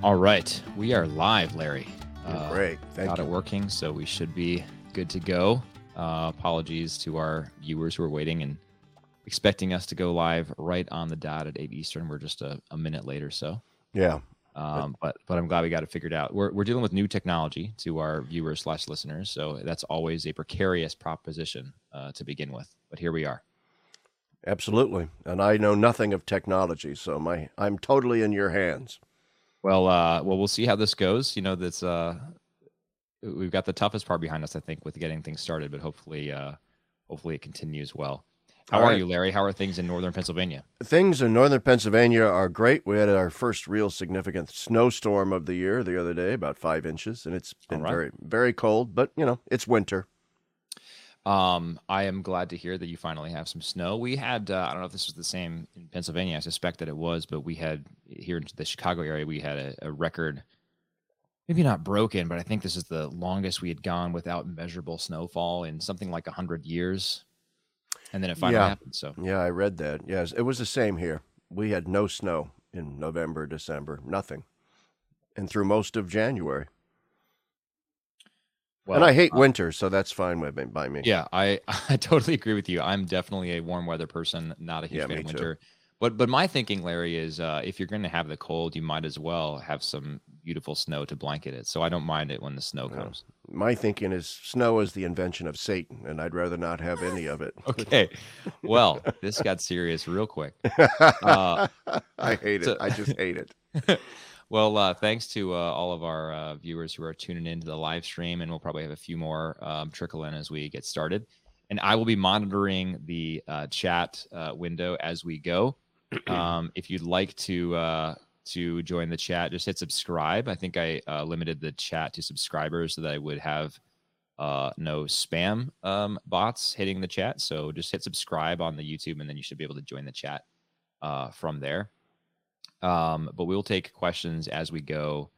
All right, we are live, Larry. Uh, Great, thank got you. it working, so we should be good to go. Uh, apologies to our viewers who are waiting and expecting us to go live right on the dot at eight Eastern. We're just a, a minute later, so yeah. Um, but but I'm glad we got it figured out. We're we're dealing with new technology to our viewers slash listeners, so that's always a precarious proposition uh, to begin with. But here we are. Absolutely, and I know nothing of technology, so my I'm totally in your hands. Well, uh, well, we'll see how this goes. You know, that's uh, we've got the toughest part behind us, I think, with getting things started. But hopefully, uh, hopefully, it continues well. How All are you, Larry? How are things in northern Pennsylvania? Things in northern Pennsylvania are great. We had our first real significant snowstorm of the year the other day, about five inches, and it's been right. very, very cold. But you know, it's winter. Um, I am glad to hear that you finally have some snow. We had, uh, I don't know if this was the same in Pennsylvania. I suspect that it was, but we had here in the Chicago area, we had a, a record maybe not broken, but I think this is the longest we had gone without measurable snowfall in something like 100 years and then it finally yeah. happened. So yeah, I read that. Yes, it was the same here. We had no snow in November, December, nothing, and through most of January. Well, and I hate uh, winter, so that's fine with me, by me. Yeah, I I totally agree with you. I'm definitely a warm weather person, not a huge yeah, fan of winter. Too. But but my thinking, Larry, is uh, if you're going to have the cold, you might as well have some beautiful snow to blanket it. So I don't mind it when the snow comes. My thinking is snow is the invention of Satan, and I'd rather not have any of it. okay, well, this got serious real quick. Uh, I hate so, it. I just hate it. Well, uh, thanks to uh, all of our uh, viewers who are tuning into the live stream, and we'll probably have a few more um, trickle in as we get started. And I will be monitoring the uh, chat uh, window as we go. Um, if you'd like to uh, to join the chat, just hit subscribe. I think I uh, limited the chat to subscribers so that I would have uh, no spam um, bots hitting the chat. So just hit subscribe on the YouTube, and then you should be able to join the chat uh, from there. Um, but we will take questions as we go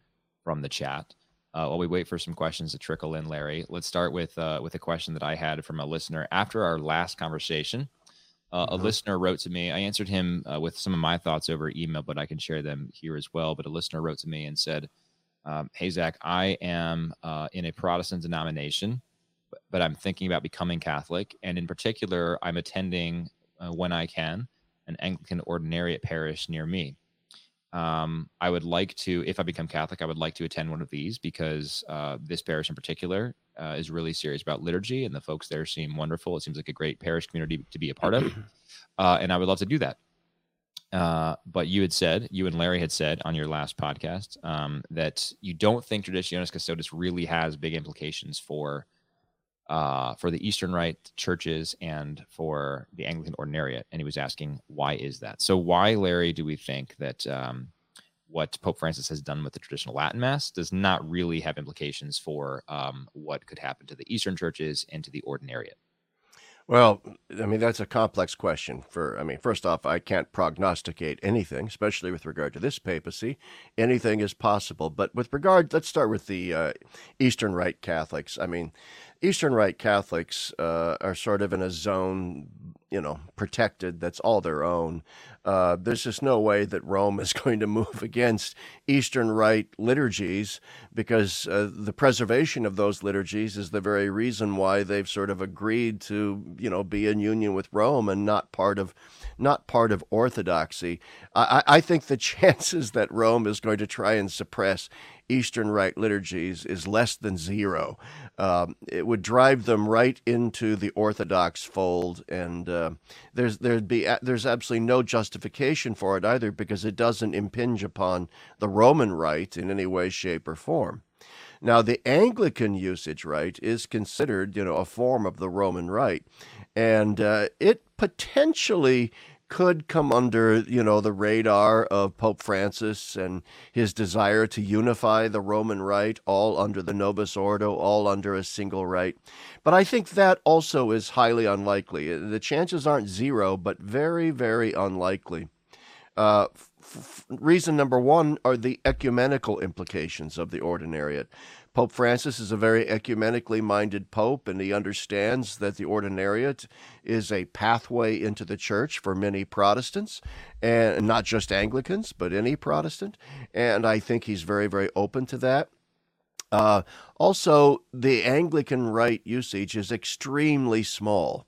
from the chat. Uh, while we wait for some questions to trickle in, Larry, let's start with uh, with a question that I had from a listener after our last conversation. Uh, mm-hmm. A listener wrote to me. I answered him uh, with some of my thoughts over email, but I can share them here as well. But a listener wrote to me and said, um, "Hey Zach, I am uh, in a Protestant denomination, but, but, I'm thinking about becoming Catholic, and in particular, I'm attending uh, when I can an Anglican ordinariate parish near me. Um, I would like to, if I become Catholic, I would like to attend one of these because uh, this parish in particular uh, is really serious about liturgy, and the folks there seem wonderful. It seems like a great parish community to be a part of, uh, and I would love to do that. Uh, but you had said, you and Larry had said on your last podcast um, that you don't think Traditionis Custodes really has big implications for uh, for the Eastern Rite churches and for the Anglican Ordinariate, and he was asking why is that? So why, Larry, do we think that um, what Pope Francis has done with the traditional Latin Mass does not really have implications for um, what could happen to the Eastern churches and to the Ordinariate. Well, I mean, that's a complex question. For I mean, first off, I can't prognosticate anything, especially with regard to this papacy. Anything is possible. But with regard, let's start with the uh, Eastern Rite Catholics. I mean, Eastern Rite Catholics uh, are sort of in a zone, you know, protected that's all their own. Uh, there's just no way that Rome is going to move against Eastern Rite liturgies because uh, the preservation of those liturgies is the very reason why they've sort of agreed to, you know, be in union with Rome and not part of, not part of Orthodoxy. I, I think the chances that Rome is going to try and suppress Eastern Rite liturgies is less than zero. Um, it would drive them right into the Orthodox fold, and uh, there's there'd be there's absolutely no justification for it either because it doesn't impinge upon the Roman Rite in any way, shape, or form. Now, the Anglican usage rite is considered, you know, a form of the Roman Rite, and uh, it potentially could come under, you know, the radar of Pope Francis and his desire to unify the Roman Rite all under the Novus Ordo, all under a single rite. But I think that also is highly unlikely. The chances aren't zero, but very, very unlikely. Uh, f- reason number one are the ecumenical implications of the ordinariate. Pope Francis is a very ecumenically minded pope, and he understands that the ordinariate is a pathway into the church for many Protestants, and not just Anglicans, but any Protestant. And I think he's very, very open to that. Uh, also, the Anglican rite usage is extremely small.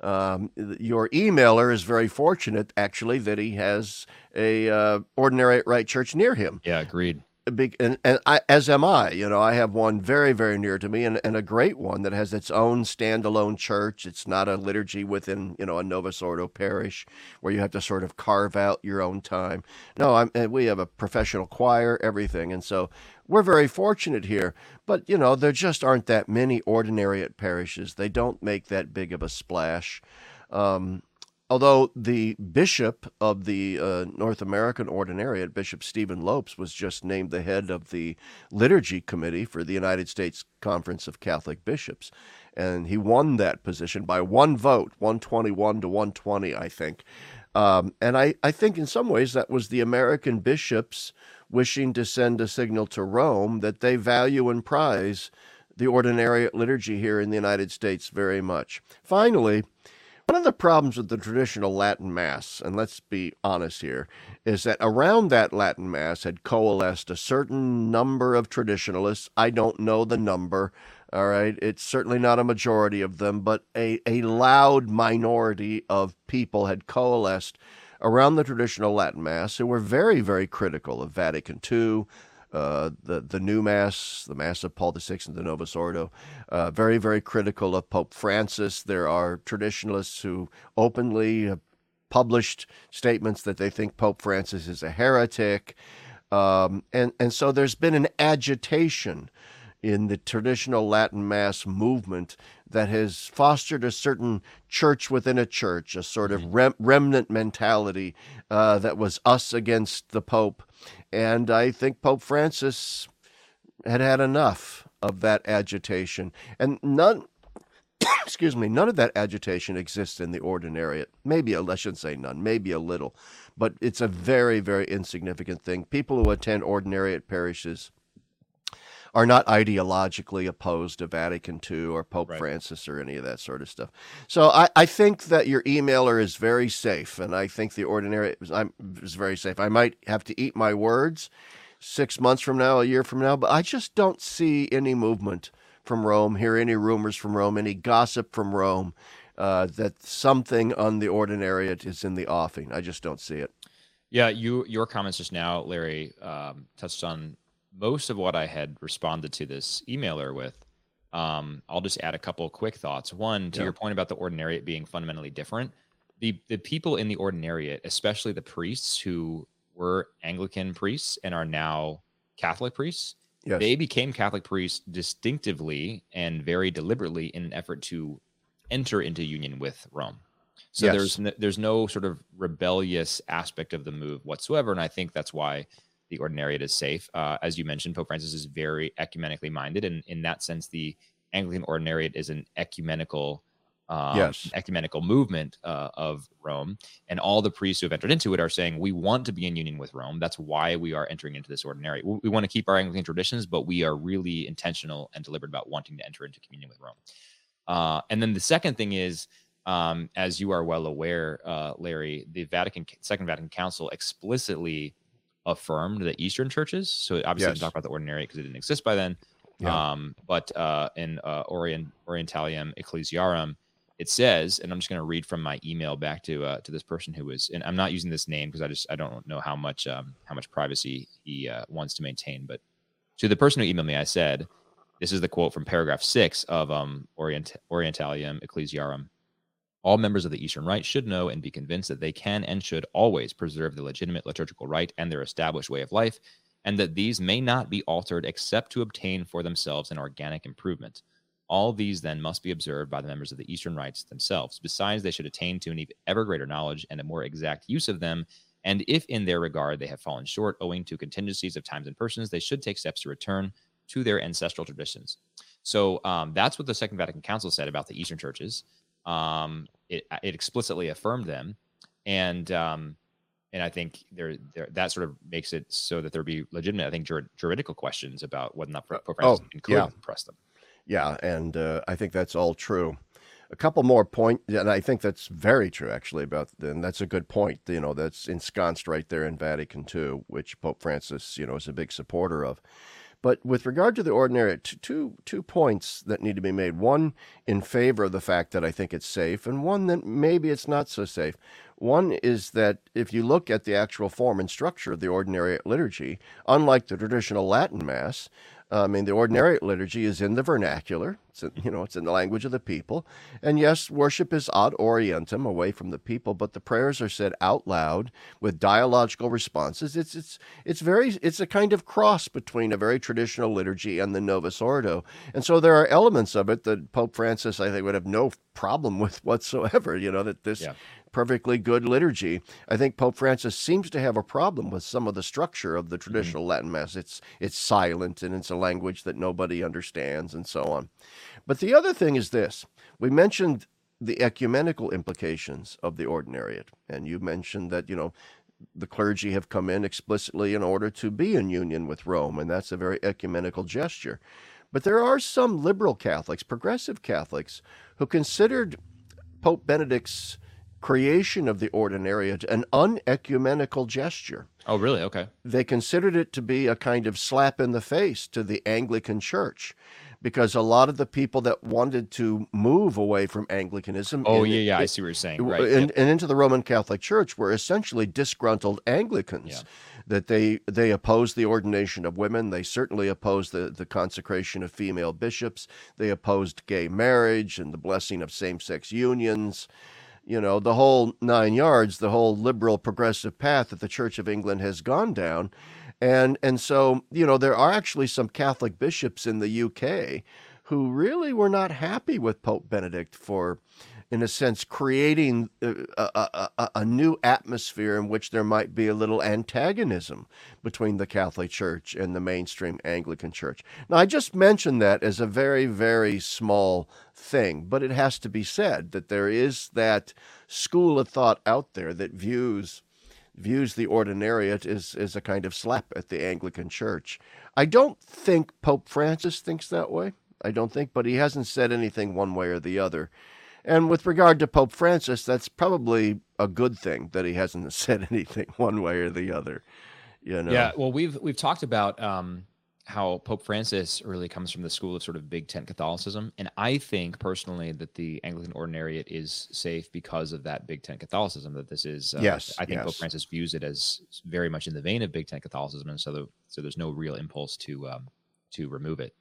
Um, your emailer is very fortunate, actually, that he has a uh, ordinariate church near him. Yeah, agreed big and, and I, as am I. You know, I have one very, very near to me and, and a great one that has its own standalone church. It's not a liturgy within, you know, a Novus Ordo parish where you have to sort of carve out your own time. No, I'm, we have a professional choir, everything. And so we're very fortunate here. But, you know, there just aren't that many ordinariate parishes. They don't make that big of a splash. Um, Although the bishop of the uh, North American Ordinariate, Bishop Stephen Lopes, was just named the head of the liturgy committee for the United States Conference of Catholic Bishops. And he won that position by one vote, 121 to 120, I think. Um, and I, I think in some ways that was the American bishops wishing to send a signal to Rome that they value and prize the ordinariate liturgy here in the United States very much. Finally, one of the problems with the traditional Latin Mass, and let's be honest here, is that around that Latin Mass had coalesced a certain number of traditionalists. I don't know the number, all right? It's certainly not a majority of them, but a, a loud minority of people had coalesced around the traditional Latin Mass who were very, very critical of Vatican II, uh, the the new mass, the Mass of Paul VI and the Novus Ordo, uh, very very critical of Pope Francis. There are traditionalists who openly have published statements that they think Pope Francis is a heretic, um, and and so there's been an agitation in the traditional Latin Mass movement that has fostered a certain church within a church, a sort of mm-hmm. rem- remnant mentality uh, that was us against the Pope and I think Pope Francis had had enough of that agitation. And none, excuse me, none of that agitation exists in the ordinariate. Maybe, a, I shouldn't say none, maybe a little, but it's a very, very insignificant thing. People who attend ordinariate parishes are not ideologically opposed to Vatican II or Pope right. Francis or any of that sort of stuff. So I, I think that your emailer is very safe, and I think the ordinary is, is very safe. I might have to eat my words six months from now, a year from now, but I just don't see any movement from Rome, hear any rumors from Rome, any gossip from Rome. Uh, that something on the ordinariate is in the offing. I just don't see it. Yeah, you your comments just now, Larry, um, touched on most of what I had responded to this emailer with. Um, I'll just add a couple quick thoughts. One, to yeah. your point about the ordinariate being fundamentally different, the the people in the ordinariate, especially the priests who were Anglican priests and are now Catholic priests, yes. they became Catholic priests distinctively and very deliberately in an effort to enter into union with Rome. So yes. there's no, there's no sort of rebellious aspect of the move whatsoever, and I think that's why the ordinariate is safe. Uh, as you mentioned, Pope Francis is very ecumenically minded, and in that sense, the Anglican ordinariate is an ecumenical, um, yes. ecumenical movement uh, of Rome, and all the priests who have entered into it are saying we want to be in union with Rome. That's why we are entering into this ordinariate. We, we want to keep our Anglican traditions, but we are really intentional and deliberate about wanting to enter into communion with Rome. Uh, and then the second thing is. Um, as you are well aware, uh, Larry, the Vatican Second Vatican Council explicitly affirmed the Eastern churches. So obviously, yes. we talk about the ordinary because it didn't exist by then. Yeah. Um, but uh, in uh, Orient Orientalium Ecclesiarum, it says, and I'm just going to read from my email back to uh, to this person who was, and I'm not using this name because I just I don't know how much um, how much privacy he uh, wants to maintain. But to the person who emailed me, I said, this is the quote from paragraph six of um, Orient Orientalium Ecclesiarum. All members of the Eastern Rite should know and be convinced that they can and should always preserve the legitimate liturgical rite and their established way of life, and that these may not be altered except to obtain for themselves an organic improvement. All these then must be observed by the members of the Eastern rites themselves. Besides, they should attain to an ever greater knowledge and a more exact use of them. And if in their regard they have fallen short owing to contingencies of times and persons, they should take steps to return to their ancestral traditions. So um, that's what the Second Vatican Council said about the Eastern churches. Um, it, it explicitly affirmed them, and um, and I think there, there that sort of makes it so that there be legitimate, I think, jur- juridical questions about whether or not Pope Francis oh, could yeah. press them. Yeah, and uh, I think that's all true. A couple more points, and I think that's very true, actually. About and that's a good point. You know, that's ensconced right there in Vatican II, which Pope Francis, you know, is a big supporter of. But with regard to the ordinary, two two points that need to be made. One in favor of the fact that I think it's safe, and one that maybe it's not so safe. One is that if you look at the actual form and structure of the ordinary liturgy, unlike the traditional Latin Mass, I mean, the ordinary liturgy is in the vernacular. It's in, you know, it's in the language of the people. And yes, worship is ad orientem, away from the people, but the prayers are said out loud with dialogical responses. It's it's it's very it's a kind of cross between a very traditional liturgy and the Novus Ordo. And so there are elements of it that Pope Francis, I think, would have no problem with whatsoever. You know that this yeah perfectly good liturgy. I think Pope Francis seems to have a problem with some of the structure of the mm-hmm. traditional mm-hmm. Latin Mass. It's it's silent and it's a language that nobody understands and so on. But the other thing is this: we mentioned the ecumenical implications of the ordinariate, and you mentioned that you know the clergy have come in explicitly in order to be in union with Rome, and that's a very ecumenical gesture. But there are some liberal Catholics, progressive Catholics, who considered Pope Benedict's creation of the ordinariate an unecumenical gesture. Oh, really? Okay. They considered it to be a kind of slap in the face to the Anglican Church because a lot of the people that wanted to move away from Anglicanism. Oh, yeah, yeah, I see what you're saying. Right. And, yep. and into the Roman Catholic Church were essentially disgruntled Anglicans. Yeah. That they, they opposed the ordination of women. They certainly opposed the, the consecration of female bishops. They opposed gay marriage and the blessing of same sex unions you know, the whole nine yards, the whole liberal progressive path that the Church of England has gone down. And and so, you know, there are actually some Catholic bishops in the UK who really were not happy with Pope Benedict for in a sense, creating uh, a, a, a, a, new atmosphere in which there might be a little antagonism between the Catholic Church and the mainstream Anglican Church. Now, I just mentioned that as a very, very small thing, but it has to be said that there is that school of thought out there that views views the ordinariate as, as a kind of slap at the Anglican Church. I don't think Pope Francis thinks that way. I don't think, but he hasn't said anything one way or the other. And with regard to Pope Francis, that's probably a good thing that he hasn't said anything one way or the other. You know? Yeah. Well, we've we've talked about um, how Pope Francis really comes from the school of sort of Big Tent Catholicism, and I think personally that the Anglican Ordinariate is safe because of that Big Tent Catholicism. That this is, uh, yes, I think yes. Pope Francis views it as very much in the vein of Big Tent Catholicism, and so the, so there's no real impulse to um, to remove it.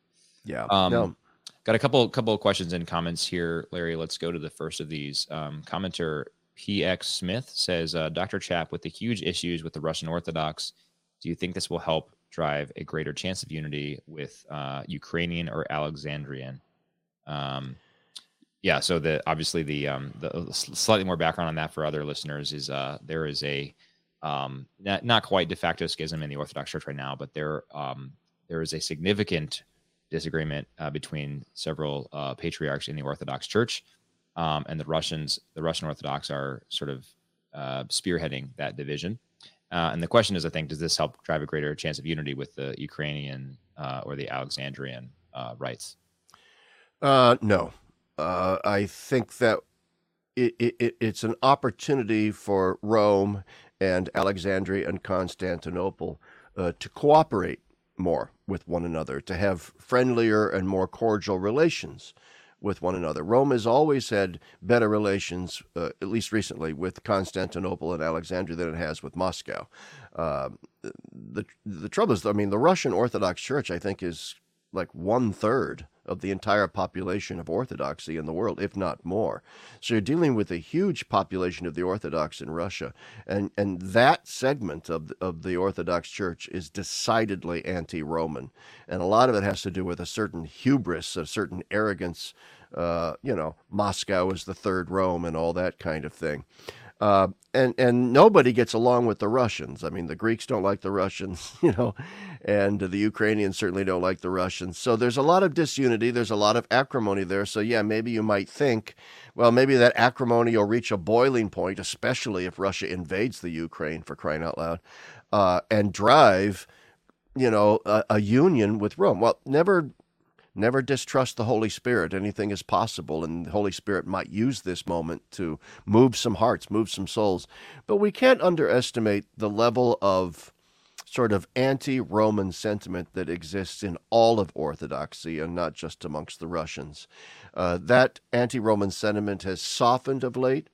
Yeah. Um, no. Got a couple couple of questions and comments here, Larry. Let's go to the first of these. Um, commenter PX Smith says, uh, Dr. Chapp, with the huge issues with the Russian Orthodox, do you think this will help drive a greater chance of unity with uh, Ukrainian or Alexandrian? Um, yeah, so the obviously the um, the slightly more background on that for other listeners is uh, there is a um, not, not quite de facto schism in the Orthodox Church right now, but there um, there is a significant disagreement uh, between several uh, patriarchs in the Orthodox Church, um, and the Russians. The Russian Orthodox are sort of uh, spearheading that division. Uh, and the question is, I think, does this help drive a greater chance of unity with the Ukrainian uh, or the Alexandrian uh, rites? no, I think that it, it, it's an opportunity for Rome and Alexandria and Constantinople to cooperate more with one another, to have friendlier and more cordial relations with one another. Rome has always had better relations, uh, at least recently, with Constantinople and Alexandria than it has with Moscow. Uh, the the trouble is, I mean, the Russian Orthodox Church, I think, is like one third of the entire population of Orthodoxy in the world, if not more. So you're dealing with a huge population of the Orthodox in Russia, and and that segment of the, of the Orthodox Church is decidedly anti-Roman, and a lot of it has to do with a certain hubris, a certain arrogance. Uh, you know, Moscow is the third Rome, and all that kind of thing. Uh, and and nobody gets along with the Russians. I mean, the Greeks don't like the Russians, you know, and the Ukrainians certainly don't like the Russians. So there's a lot of disunity. There's a lot of acrimony there. So yeah, maybe you might think, well, maybe that acrimony will reach a boiling point, especially if Russia invades the Ukraine for crying out loud, uh, and drive, you know, a, a union with Rome. Well, never never distrust the Holy Spirit. Anything is possible, and the Holy Spirit might use this moment to move some hearts, move some souls. But we can't underestimate the level of sort of anti Roman sentiment that exists in all of Orthodoxy and not just amongst the Russians. Uh, that anti Roman sentiment has softened of late.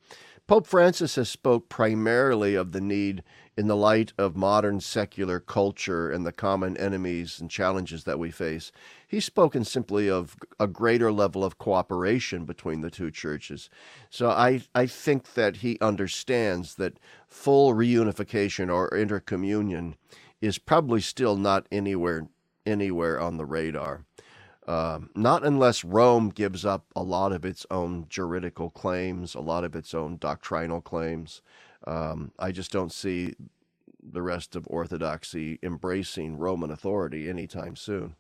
Pope Francis has spoke primarily of the need in the light of modern secular culture and the common enemies and challenges that we face. He's spoken simply of a greater level of cooperation between the two churches. So I, I think that he understands that full reunification or intercommunion is probably still not anywhere anywhere on the radar. Uh, not unless Rome gives up a lot of its own juridical claims, a lot of its own doctrinal claims. Um, I just don't see the rest of Orthodoxy embracing Roman authority anytime soon.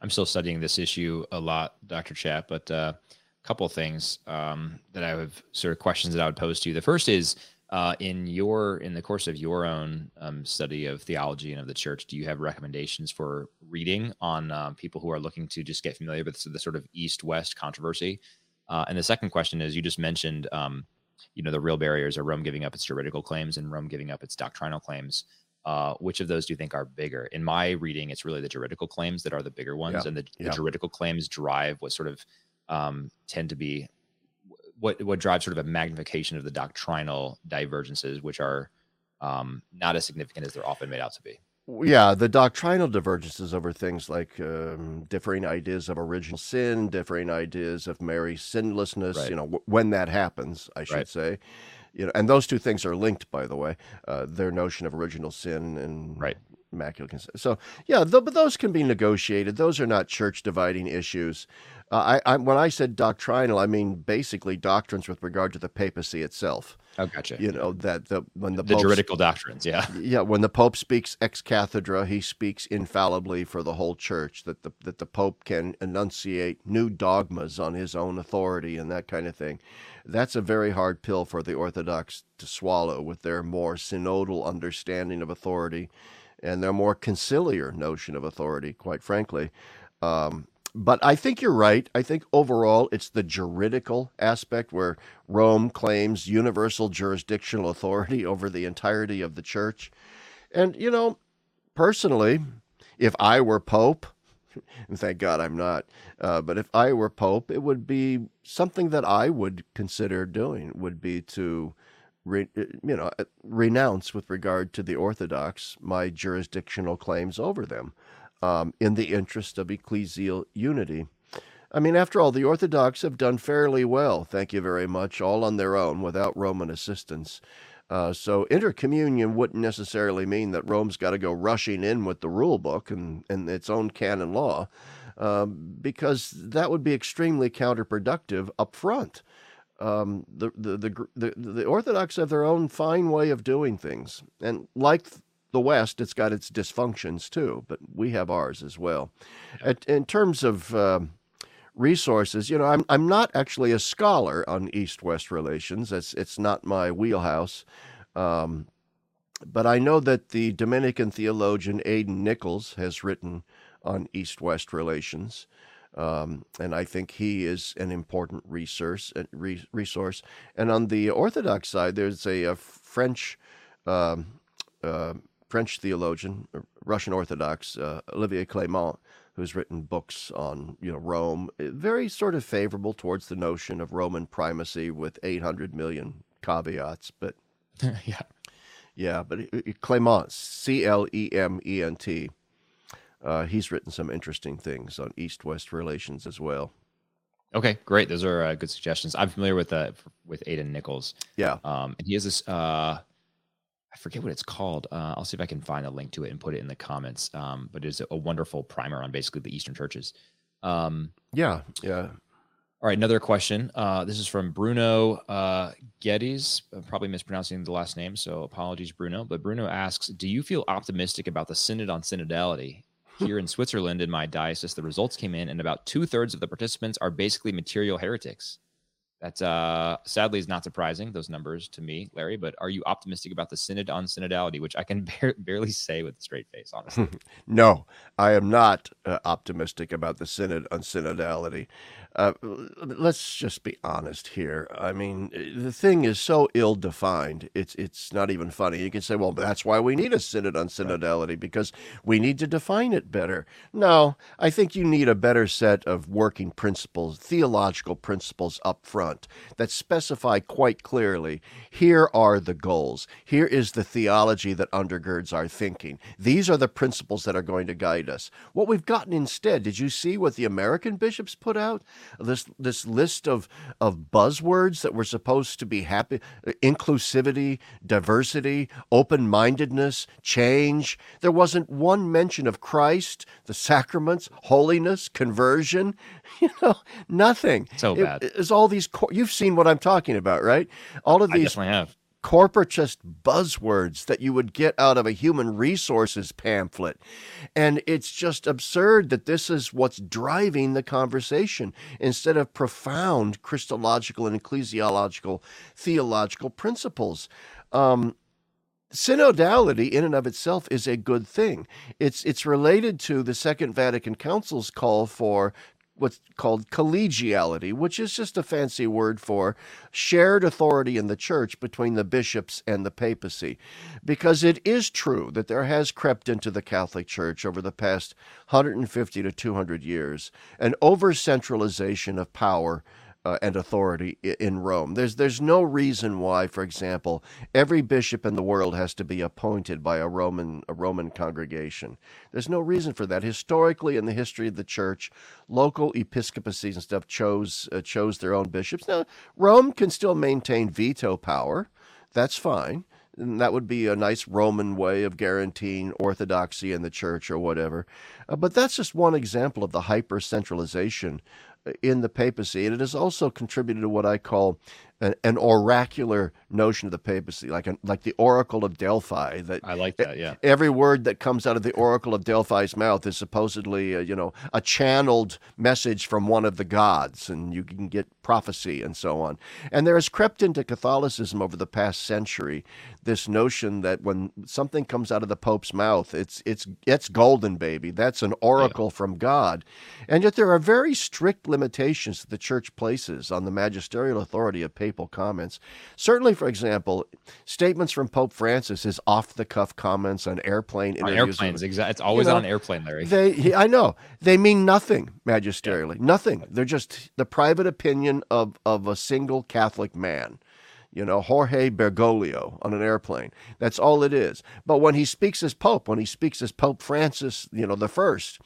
I'm still studying this issue a lot, Dr. Chapp, but uh, a couple things um, that I have sort of questions that I would pose to you. The first is uh, in your in the course of your own um, study of theology and of the church, do you have recommendations for reading on uh, people who are looking to just get familiar with the sort of east-west controversy? Uh, and the second question is, you just mentioned, um, you know, the real barriers are Rome giving up its juridical claims and Rome giving up its doctrinal claims. Uh, which of those do you think are bigger? In my reading, it's really the juridical claims that are the bigger ones, yeah. and the, yeah. the, juridical claims drive what sort of um, tend to be what what drives sort of a magnification of the doctrinal divergences, which are um, not as significant as they're often made out to be. Yeah, the doctrinal divergences over things like um, differing ideas of original sin, differing ideas of Mary's sinlessness. Right. You know, w- when that happens, I should right. say. You know, and those two things are linked, by the way. Uh, their notion of original sin and right immaculate conception. So yeah, th- but those can be negotiated. Those are not church dividing issues. Uh, I, I, when I said doctrinal, I mean basically doctrines with regard to the papacy itself. Oh, gotcha. You know that the when the the juridical doctrines, yeah, yeah. When the Pope speaks ex cathedra, he speaks infallibly for the whole church. That the that the Pope can enunciate new dogmas on his own authority and that kind of thing. That's a very hard pill for the Orthodox to swallow with their more synodal understanding of authority and their more conciliar notion of authority. Quite frankly. Um, but I think you're right. I think overall it's the juridical aspect where Rome claims universal jurisdictional authority over the entirety of the church. And, you know, personally, if I were Pope, and thank God I'm not, uh, but if I were Pope, it would be something that I would consider doing, would be to. Re, you know, renounce with regard to the Orthodox my jurisdictional claims over them um, in the interest of ecclesial unity. I mean, after all, the Orthodox have done fairly well, thank you very much, all on their own without Roman assistance. Uh, so intercommunion wouldn't necessarily mean that Rome's got to go rushing in with the rule book and, and its own canon law, uh, because that would be extremely counterproductive up front. Um, the, the, the, the, the Orthodox have their own fine way of doing things. And like the West, it's got its dysfunctions too, but we have ours as well. At, in terms of uh, resources, you know, I'm I'm not actually a scholar on East-West relations. It's it's not my wheelhouse. Um, but I know that the Dominican theologian Aidan Nichols has written on East-West relations. Um, and I think he is an important resource. Uh, resource. And on the Orthodox side, there's a, a French um, uh, French theologian, uh, Russian Orthodox, uh, Olivier Clément, who's written books on you know Rome, uh, very sort of favorable towards the notion of Roman primacy with 800 million caveats. But yeah, yeah, but Clément, C L E M E N T, uh, he's written some interesting things on East-West relations as well. Okay, great. Those are uh, good suggestions. I'm familiar with uh, with Aidan Nichols. Yeah, um, and he has this. Uh, I forget what it's called. Uh, I'll see if I can find a link to it and put it in the comments. Um, but it's a wonderful primer on basically the Eastern churches. Um, yeah, yeah. All right, another question. Uh, this is from Bruno uh, Geddes. I'm probably mispronouncing the last name, so apologies, Bruno. But Bruno asks, "Do you feel optimistic about the synod on synodality? Here in Switzerland, in my diocese, the results came in, and about two thirds of the participants are basically material heretics. That uh, sadly is not surprising, those numbers to me, Larry. But are you optimistic about the synod on synodality, which I can bar- barely say with a straight face, honestly? no, I am not uh, optimistic about the synod on synodality. Uh, let's just be honest here. I mean, the thing is so ill-defined. It's it's not even funny. You can say, "Well, that's why we need a synod on synodality because we need to define it better." No, I think you need a better set of working principles, theological principles up front that specify quite clearly, here are the goals. Here is the theology that undergirds our thinking. These are the principles that are going to guide us. What we've gotten instead, did you see what the American bishops put out? this this list of of buzzwords that were supposed to be happy inclusivity diversity open-mindedness change there wasn't one mention of christ the sacraments holiness conversion you know nothing so bad it, it's all these you've seen what i'm talking about right all of these I have corporatist buzzwords that you would get out of a human resources pamphlet. And it's just absurd that this is what's driving the conversation instead of profound Christological and ecclesiological theological principles. Um, synodality in and of itself is a good thing. It's it's related to the Second Vatican Council's call for what's called collegiality, which is just a fancy word for shared authority in the church between the bishops and the papacy. Because it is true that there has crept into the Catholic Church over the past 150 to 200 years an over centralization of power uh, and authority in Rome. There's there's no reason why, for example, every bishop in the world has to be appointed by a Roman a Roman congregation. There's no reason for that. Historically, in the history of the church, local episcopacies and stuff chose uh, chose their own bishops. Now, Rome can still maintain veto power. That's fine. And that would be a nice Roman way of guaranteeing orthodoxy in the church or whatever. Uh, but that's just one example of the hyper centralization in the papacy, and it has also contributed to what I call an, an, oracular notion of the papacy, like an, like the Oracle of Delphi. That I like that. Yeah, every word that comes out of the Oracle of Delphi's mouth is supposedly, uh, you know, a channeled message from one of the gods, and you can get prophecy and so on. And there has crept into Catholicism over the past century this notion that when something comes out of the Pope's mouth, it's it's it's golden, baby. That's an oracle yeah. from God, and yet there are very strict limitations that the Church places on the magisterial authority of papal comments. Certainly, for example, statements from Pope Francis is off the cuff comments on airplane interviews. On airplanes, exactly. It's always you know, on an airplane, Larry. They, I know, they mean nothing magisterially, yeah. nothing. They're just the private opinion of of a single Catholic man you know, Jorge Bergoglio on an airplane. That's all it is. But when he speaks as Pope, when he speaks as Pope Francis, you know, the first,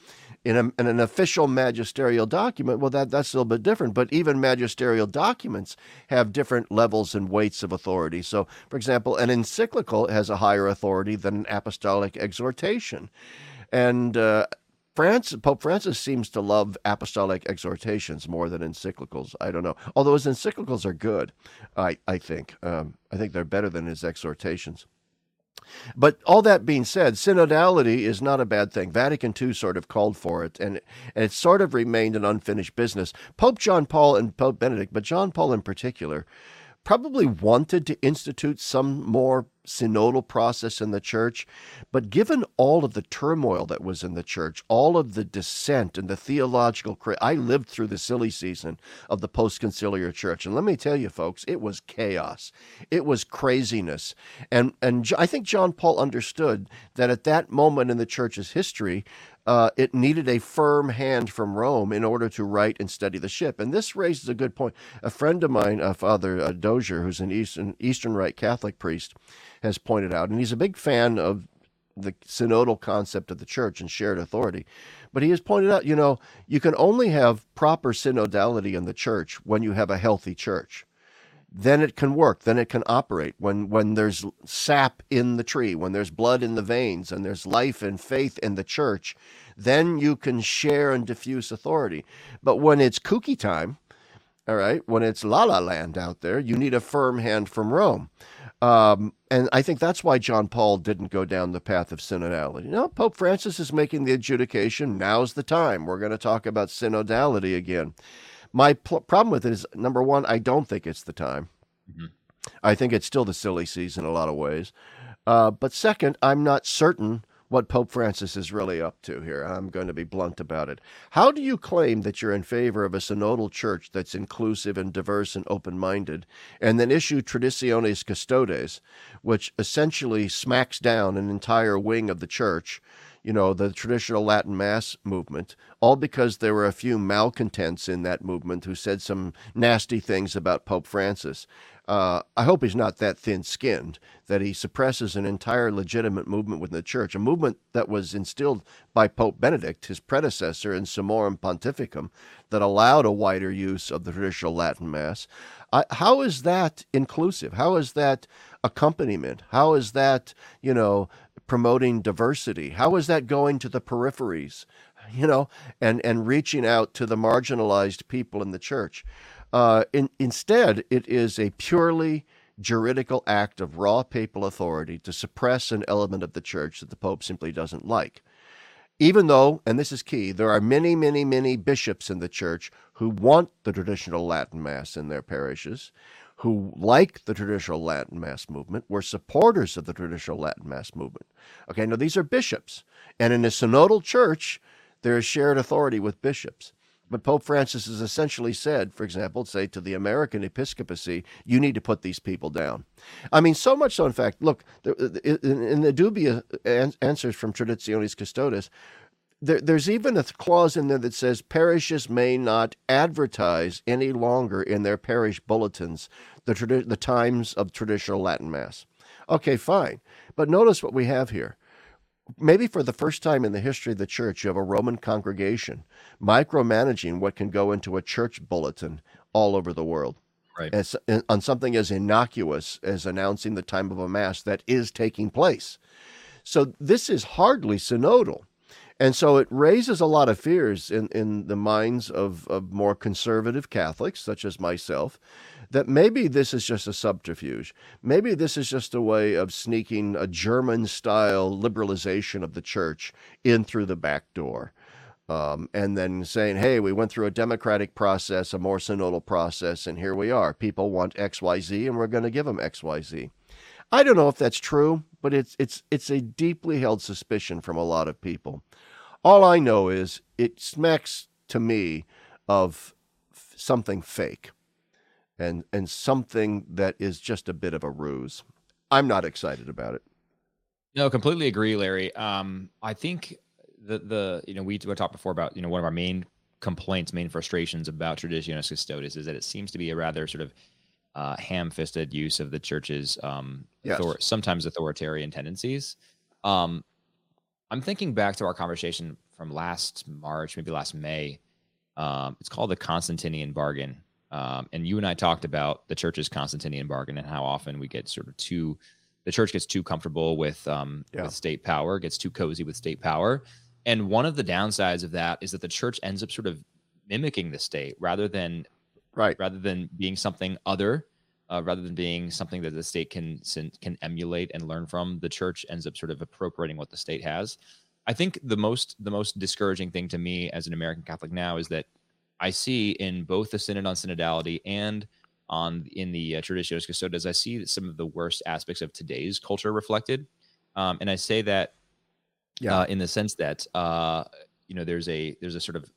in, a, in, an official magisterial document, well, that, that's a little bit different. But even magisterial documents have different levels and weights of authority. So, for example, an encyclical has a higher authority than an apostolic exhortation. And uh, Francis, Pope Francis seems to love apostolic exhortations more than encyclicals. I don't know. Although his encyclicals are good, I, I think. Um, I think they're better than his exhortations. But all that being said, synodality is not a bad thing. Vatican II sort of called for it, and, and it sort of remained an unfinished business. Pope John Paul and Pope Benedict, but John Paul in particular, probably wanted to institute some more synodal process in the church. But given all of the turmoil that was in the church, all of the dissent and the theological, I lived through the silly season of the post conciliar church. And let me tell you, folks, it was chaos. It was craziness. And, and I think John Paul understood that at that moment in the church's history, uh, it needed a firm hand from Rome in order to right and steady the ship. And this raises a good point. A friend of mine, uh, Father uh, Dozier, who's an Eastern, Eastern Rite Catholic priest, has pointed out, and he's a big fan of the synodal concept of the church and shared authority. But he has pointed out, you know, you can only have proper synodality in the church when you have a healthy church. Then it can work, then it can operate. When when there's sap in the tree, when there's blood in the veins, and there's life and faith in the church, then you can share and diffuse authority. But when it's kooky time, All right. When it's la la land out there, you need a firm hand from Rome. Um, and I think that's why John Paul didn't go down the path of synodality. No, Pope Francis is making the adjudication. Now's the time. We're going to talk about synodality again. My pl- problem with it is number one, I don't think it's the time. Mm-hmm. I think it's still the silly season in a lot of ways. Uh, but second, I'm not certain what Pope Francis is really up to here. I'm going to be blunt about it. How do you claim that you're in favor of a synodal church that's inclusive and diverse and open minded, and then issue Traditionis Custodes, which essentially smacks down an entire wing of the church? You know, the traditional Latin Mass movement, all because there were a few malcontents in that movement who said some nasty things about Pope Francis. Uh, I hope he's not that thin skinned that he suppresses an entire legitimate movement within the church, a movement that was instilled by Pope Benedict, his predecessor in Summorum Pontificum, that allowed a wider use of the traditional Latin Mass. Uh, how is that inclusive? How is that accompaniment? How is that, you know, promoting diversity? How is that going to the peripheries, you know, and, and reaching out to the marginalized people in the church? Uh, in, instead, it is a purely juridical act of raw papal authority to suppress an element of the church that the Pope simply doesn't like. Even though, and this is key, there are many, many, many bishops in the church who want the traditional Latin Mass in their parishes, who like the traditional Latin Mass movement, were supporters of the traditional Latin Mass movement. Okay, now these are bishops. And in a synodal church, there is shared authority with bishops. But Pope Francis has essentially said, for example, say to the American episcopacy, you need to put these people down. I mean, so much so, in fact, look, in the dubia answers from Traditionis Custodes, there, there's even a clause in there that says parishes may not advertise any longer in their parish bulletins the, the times of traditional Latin Mass. Okay, fine. But notice what we have here maybe for the first time in the history of the church, you have a Roman congregation micromanaging what can go into a church bulletin all over the world. Right. As, on something as innocuous as announcing the time of a mass that is taking place. So this is hardly synodal. And so it raises a lot of fears in, in the minds of, of more conservative Catholics, such as myself, that maybe this is just a subterfuge. Maybe this is just a way of sneaking a German style liberalization of the church in through the back door. Um, and then saying, hey, we went through a democratic process, a more synodal process, and here we are. People want XYZ, and we're going to give them XYZ. I don't know if that's true, but it's it's it's a deeply held suspicion from a lot of people. All I know is it smacks to me of f- something fake and and something that is just a bit of a ruse. I'm not excited about it. No, completely agree, Larry. Um, I think the the you know we talked before about you know one of our main complaints, main frustrations about Traditionis Custodes is that it seems to be a rather sort of uh, ham-fisted use of the church's um, yes. author- sometimes authoritarian tendencies. Um, I'm thinking back to our conversation from last March, maybe last May. Um, it's called the Constantinian bargain, um, and you and I talked about the church's Constantinian bargain and how often we get sort of too, the church gets too comfortable with, um, yeah. with state power, gets too cozy with state power. And one of the downsides of that is that the church ends up sort of mimicking the state rather than right rather than being something other uh, rather than being something that the state can can emulate and learn from the church ends up sort of appropriating what the state has i think the most the most discouraging thing to me as an american catholic now is that I see in both the Synod on Synodality and on in the uh, Traditionis Custodes, I see some of the worst aspects of today's culture reflected. Um, and I say that yeah. Uh, in the sense that uh, you know there's a there's a sort of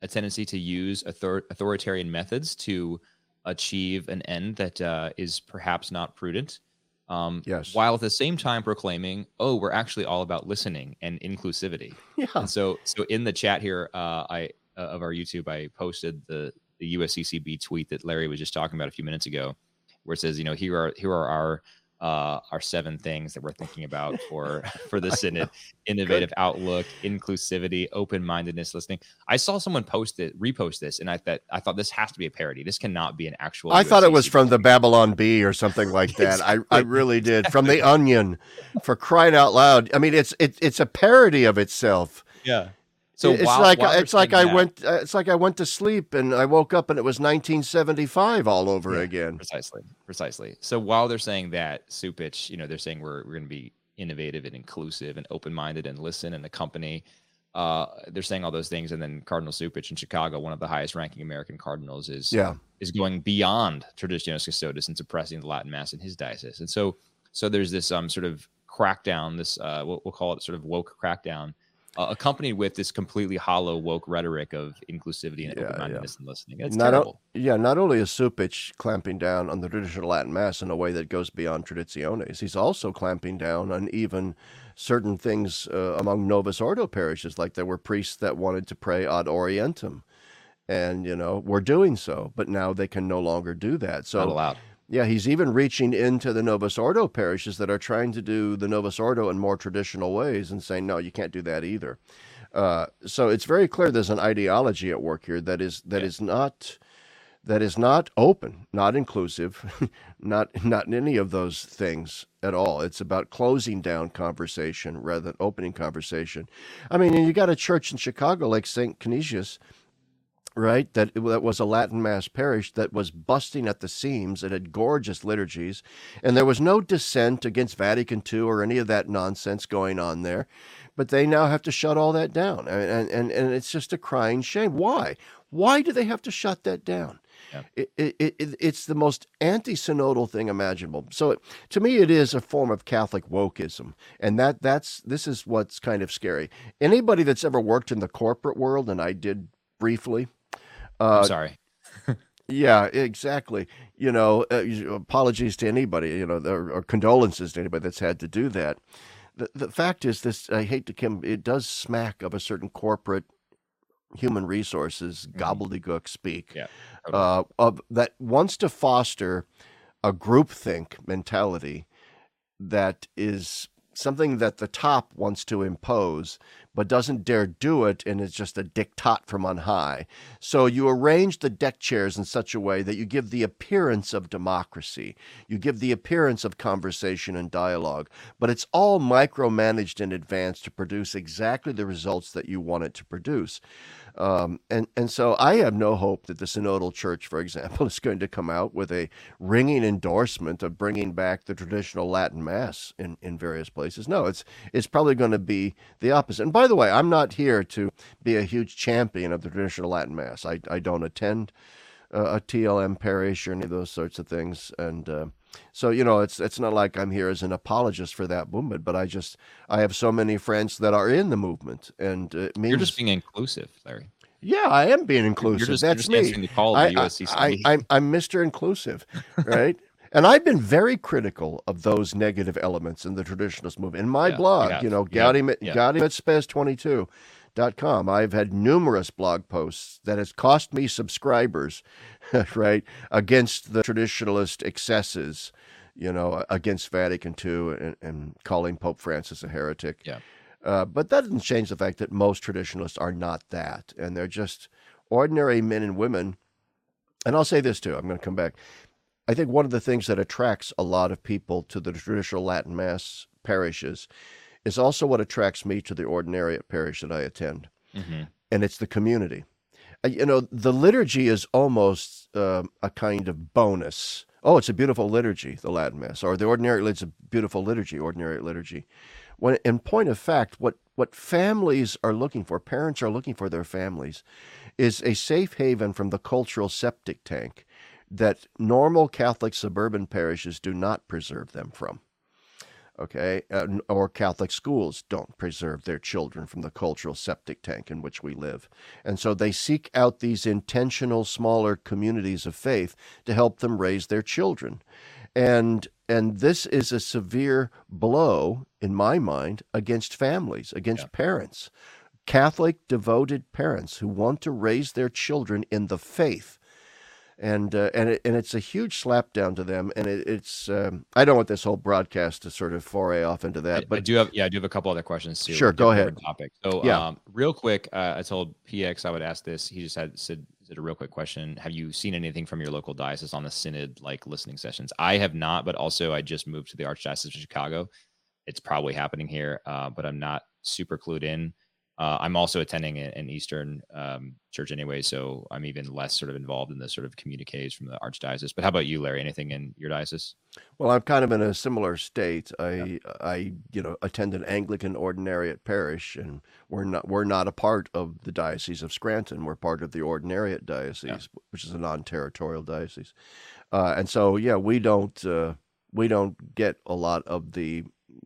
a tendency to use author- authoritarian methods to achieve an end that uh, is perhaps not prudent. Um, yes. While at the same time proclaiming, "Oh, we're actually all about listening and inclusivity." Yeah. And so, so in the chat here, uh, I uh, of our YouTube, I posted the the USCCB tweet that Larry was just talking about a few minutes ago, where it says, you know, here are here are our uh, our seven things that we're thinking about for for the synod: innovative outlook, inclusivity, open mindedness, listening. I saw someone post it, repost this, and I thought I thought this has to be a parody. This cannot be an actual. I thought it was from the Babylon Bee or something like that. exactly. I I really did from the Onion, for crying out loud. I mean, it's it, it's a parody of itself. Yeah. So it's like it's like I that- went uh, it's like I went to sleep and I woke up and it was 1975 all over Yeah. again. Precisely, precisely. So while they're saying that Cupich, you know, they're saying we're we're going to be innovative and inclusive and open minded and listen and accompany. Uh, they're saying all those things, and then Cardinal Cupich in Chicago, one of the highest ranking American cardinals, is Yeah. is going beyond Traditionis Custodes and suppressing the Latin Mass in his diocese. And so, so there's this um sort of crackdown, this uh, we'll, we'll call it sort of woke crackdown, uh, accompanied with this completely hollow woke rhetoric of inclusivity and Yeah, open-mindedness and listening. It's Not o- terrible. Yeah, not only is Cupich clamping down on the traditional Latin Mass in a way that goes beyond Traditionis, he's also clamping down on even certain things uh, among Novus Ordo parishes, like there were priests that wanted to pray ad orientem, and you know were doing so, but now they can no longer do that. Not So allowed. Yeah, he's even reaching into the Novus Ordo parishes that are trying to do the Novus Ordo in more traditional ways and saying, no, you can't do that either. Uh, so it's very clear there's an ideology at work here that is that Yeah. is not that is not open, not inclusive, not not in any of those things at all. It's about closing down conversation rather than opening conversation. I mean, and you got a church in Chicago like St. Canisius, right? That that was a Latin Mass parish that was busting at the seams. It had gorgeous liturgies, and there was no dissent against Vatican II or any of that nonsense going on there. But they now have to shut all that down, and and and it's just a crying shame. Why? Why do they have to shut that down? Yeah. It, it, it, it's the most anti-synodal thing imaginable. So it, to me, it is a form of Catholic wokeism, and that that's this is what's kind of scary. Anybody that's ever worked in the corporate world, and I did briefly, I'm uh, sorry. yeah, exactly. You know, uh, apologies to anybody, you know, or, or condolences to anybody that's had to do that. The the fact is, this I hate to come, it does smack of a certain corporate human resources gobbledygook speak Yeah, totally. uh, of that wants to foster a groupthink mentality that is something that the top wants to impose but doesn't dare do it and it's just a diktat from on high. So you arrange the deck chairs in such a way that you give the appearance of democracy. You give the appearance of conversation and dialogue but it's all micromanaged in advance to produce exactly the results that you want it to produce um, and and so I have no hope that the Synodal Church, for example, is going to come out with a ringing endorsement of bringing back the traditional Latin Mass in, in various places. No, it's it's probably going to be the opposite. And by the way, I'm not here to be a huge champion of the traditional Latin Mass. I I don't attend uh, a TLM parish or any of those sorts of things, and. Uh, so you know, it's it's not like I'm here as an apologist for that movement, but I just I have so many friends that are in the movement, and it means You're just being inclusive, Larry. yeah, I am being inclusive. just, you're That's just me. the call I, I, I, I'm Mr. Inclusive, right? and I've been very critical of those negative elements in the traditionalist movement. In my Yeah, blog, you know, You have. Gaudium, Yeah. GaudiumSpes22 dot com. I've had numerous blog posts that has cost me subscribers, right, against the traditionalist excesses, you know, against Vatican II and, and calling Pope Francis a heretic. Yeah. Uh, but that doesn't change the fact that most traditionalists are not that, and they're just ordinary men and women. And I'll say this too. I'm going to come back. I think one of the things that attracts a lot of people to the traditional Latin Mass parishes is also what attracts me to the ordinariate parish that I attend, Mhm. and it's the community. Uh, You know, the liturgy is almost um, a kind of bonus. Oh, it's a beautiful liturgy, the Latin Mass, or the ordinary. It's a beautiful liturgy, ordinary liturgy. When, in point of fact, what what families are looking for, parents are looking for their families, is a safe haven from the cultural septic tank that normal Catholic suburban parishes do not preserve them from. Okay, uh, or Catholic schools don't preserve their children from the cultural septic tank in which we live. And so they seek out these intentional smaller communities of faith to help them raise their children. And and this is a severe blow in my mind against families, against parents. Catholic devoted parents who want to raise their children in the faith and uh, and it, and it's a huge slap down to them. And it, it's um, I don't want this whole broadcast to sort of foray off into that, I but do have yeah, I do have a couple other questions too. Sure, go ahead. Topic. So Yeah. um, real quick, uh, I told PX I would ask this. He just had said said a real quick question. Have you seen anything from your local diocese on the synod like listening sessions? I have not, but also I just moved to the Archdiocese of Chicago. It's probably happening here, uh, but I'm not super clued in. Uh, I'm also attending an Eastern um, church anyway, so I'm even less sort of involved in the sort of communiques from the archdiocese. But how about you, Larry? Anything in your diocese? Well, I'm kind of in a similar state. I, yeah. I, you know, attend an Anglican ordinariate parish, and we're not we're not a part of the diocese of Scranton. We're part of the ordinariate diocese, yeah. which is a non-territorial diocese, uh, and so yeah, we don't uh, we don't get a lot of the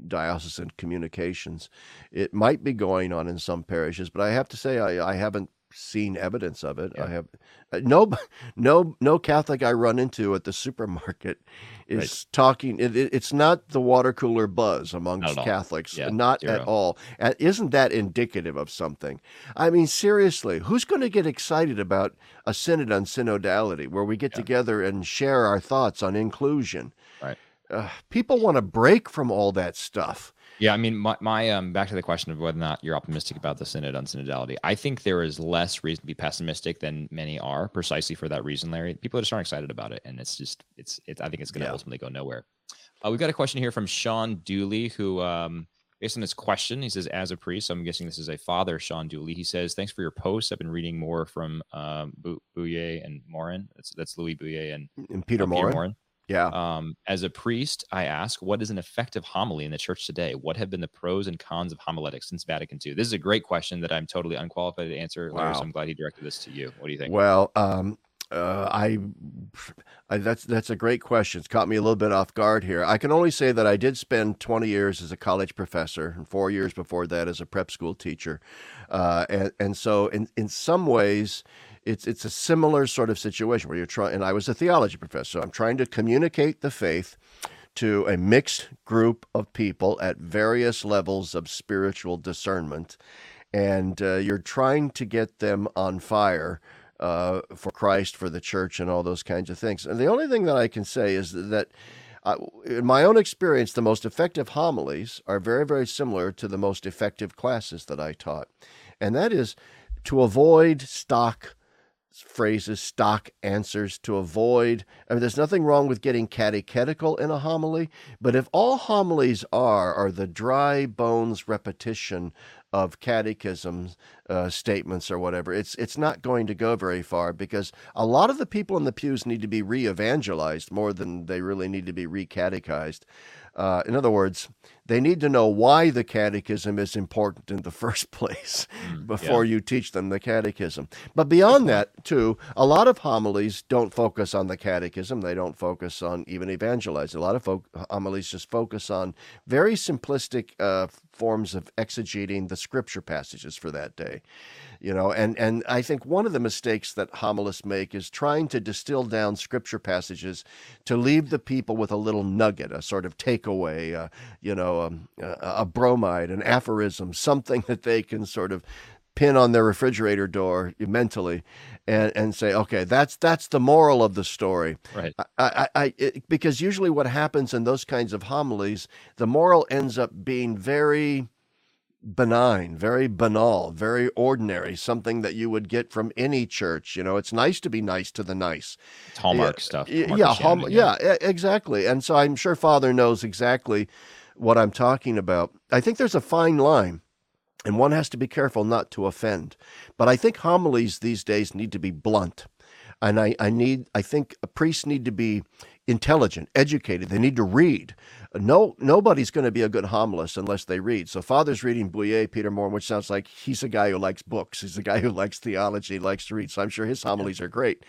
diocesan communications. It might be going on in some parishes, but I have to say I, I haven't seen evidence of it. Yeah. I have uh, no no no Catholic I run into at the supermarket is right. talking. It, it, it's not the water cooler buzz amongst not Catholics, yeah, not zero. at all. And isn't that indicative of something? I mean, seriously, who's going to get excited about a synod on synodality, where we get yeah. together and share our thoughts on inclusion? Right uh, people want to break from all that stuff. Yeah, I mean, my, my um, back to the question of whether or not you're optimistic about the synod on synodality. I think there is less reason to be pessimistic than many are, precisely for that reason, Larry. People just aren't excited about it, and it's just it's it's. I think it's going to yeah. ultimately go nowhere. Uh, we've got a question here from Sean Dooley, who, um, based on his question, he says, as a priest, I'm guessing this is a father, Sean Dooley. He says, "Thanks for your posts. I've been reading more from um, Bouyer and Maurin. That's that's Louis Bouyer and, and Peter, uh, Peter Maurin. Yeah. Um, as a priest, I ask, what is an effective homily in the church today? What have been the pros and cons of homiletics since Vatican II? This is a great question that I'm totally unqualified to answer. Wow. Larry, so I'm glad he directed this to you. What do you think? Well, um, uh, I, I, that's that's a great question. It's caught me a little bit off guard here. I can only say that I did spend 20 years as a college professor and four years before that as a prep school teacher, uh, and and so in in some ways it's it's a similar sort of situation where you're trying. And I was a theology professor, so I'm trying to communicate the faith to a mixed group of people at various levels of spiritual discernment, and uh, you're trying to get them on fire. Uh, for Christ, for the church, and all those kinds of things. And the only thing that I can say is that, uh, in my own experience, the most effective homilies are very, very similar to the most effective classes that I taught. And that is to avoid stock phrases, stock answers to avoid. I mean, there's nothing wrong with getting catechetical in a homily, but if all homilies are are the dry bones repetition of catechism uh, statements or whatever, it's it's not going to go very far because a lot of the people in the pews need to be re-evangelized more than they really need to be re-catechized. Uh, in other words, they need to know why the catechism is important in the first place mm, before yeah. you teach them the catechism. But beyond that, too, a lot of homilies don't focus on the catechism. They don't focus on even evangelizing. A lot of folk, homilies just focus on very simplistic uh, forms of exegeting the scripture passages for that day you know and and i think one of the mistakes that homilists make is trying to distill down scripture passages to leave the people with a little nugget a sort of takeaway uh, you know um, a, a bromide an aphorism something that they can sort of pin on their refrigerator door mentally and, and say, okay, that's that's the moral of the story. Right. I, I, I it, because usually what happens in those kinds of homilies, the moral ends up being very benign, very banal, very ordinary, something that you would get from any church. You know, it's nice to be nice to the nice. It's Hallmark yeah, stuff. Hallmark yeah, Hallmark, yeah, yeah, exactly. And so I'm sure Father knows exactly what I'm talking about. I think there's a fine line. And one has to be careful not to offend. But I think homilies these days need to be blunt. And I, I need I think priests need to be intelligent, educated. They need to read. No, nobody's going to be a good homilist unless they read. So Father's reading Bouyer, Peter Moore, which sounds like he's a guy who likes books. He's a guy who likes theology, likes to read. So I'm sure his homilies are great.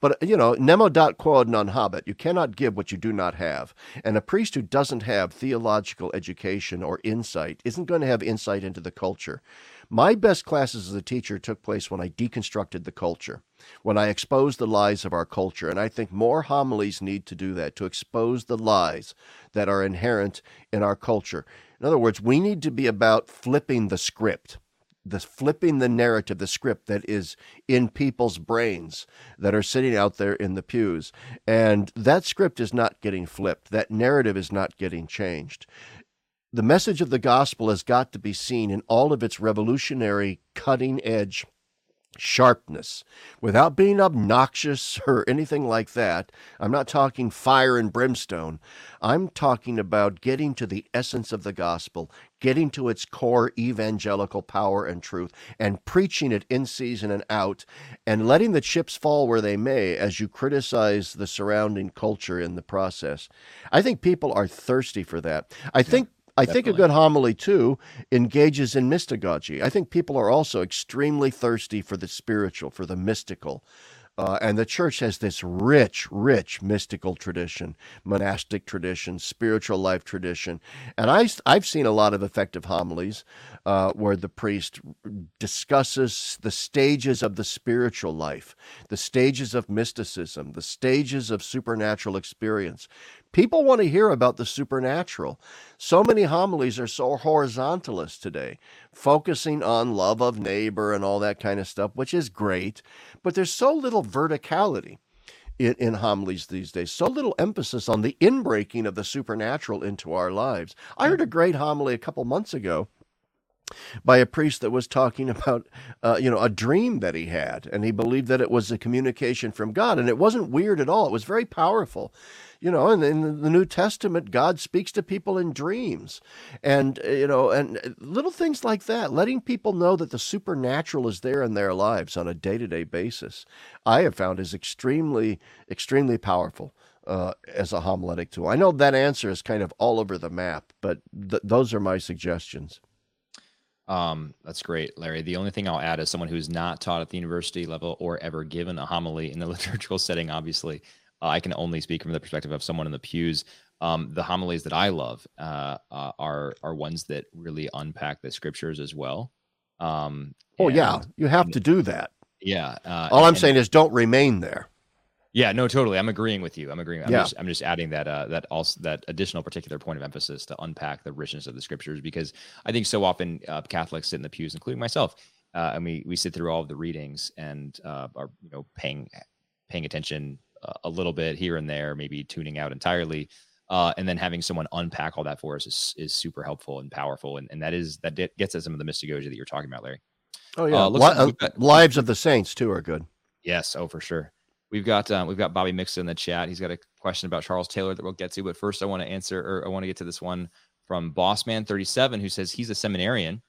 But, uh, you know, nemo dat quod non habet. You cannot give what you do not have. And a priest who doesn't have theological education or insight isn't going to have insight into the culture. My best classes as a teacher took place when I deconstructed the culture, when I exposed the lies of our culture. And I think more homilies need to do that, to expose the lies that are inherent in our culture. In other words, we need to be about flipping the script the flipping the narrative, the script that is in people's brains that are sitting out there in the pews. And that script is not getting flipped. That narrative is not getting changed the message of the gospel has got to be seen in all of its revolutionary, cutting edge sharpness without being obnoxious or anything like that. I'm not talking fire and brimstone. I'm talking about getting to the essence of the gospel, getting to its core evangelical power and truth, and preaching it in season and out, and letting the chips fall where they may as you criticize the surrounding culture in the process. I think people are thirsty for that. I think I Definitely. think a good homily too engages in mystagogy. I think people are also extremely thirsty for the spiritual, for the mystical. Uh, and the church has this rich, rich mystical tradition, monastic tradition, spiritual life tradition. And I, I've seen a lot of effective homilies uh, where the priest discusses the stages of the spiritual life, the stages of mysticism, the stages of supernatural experience. People want to hear about the supernatural. So many homilies are so horizontalist today, focusing on love of neighbor and all that kind of stuff, which is great, but there's so little verticality. In, in, homilies these days. So little emphasis on the inbreaking of the supernatural into our lives. I heard a great homily a couple months ago by a priest that was talking about, uh, you know, a dream that he had, and he believed that it was a communication from God, and it wasn't weird at all. It was very powerful, you know. And in the New Testament, God speaks to people in dreams, and uh, you know, and little things like that, letting people know that the supernatural is there in their lives on a day-to-day basis. I have found is extremely, extremely powerful. Uh, as a homiletic tool. I know that answer is kind of all over the map, but th- those are my suggestions. Um, that's great, Larry. The only thing I'll add is someone who's not taught at the university level or ever given a homily in the liturgical setting. Obviously, uh, I can only speak from the perspective of someone in the pews. Um, the homilies that I love uh, uh, are are ones that really unpack the scriptures as well. Um, oh yeah, you have to do that. Yeah. Uh, All I'm and, saying is don't remain there. Yeah, no, totally. I'm agreeing with you. I'm agreeing. I'm, yeah. just, I'm just adding that uh, that also that additional particular point of emphasis to unpack the richness of the scriptures because I think so often uh, Catholics sit in the pews, including myself, uh, and we we sit through all of the readings and uh, are you know paying paying attention a little bit here and there, maybe tuning out entirely, uh, and then having someone unpack all that for us is is super helpful and powerful, and and that is that gets at some of the mystagogy that you're talking about, Larry. Oh yeah, Li- got, lives of the saints too are good. Yes, oh for sure. We've got um, we've got Bobby Mixon in the chat. He's got a question about Charles Taylor that we'll get to, but first I want to answer or I want to get to this one from Bossman37 who says he's a seminarian.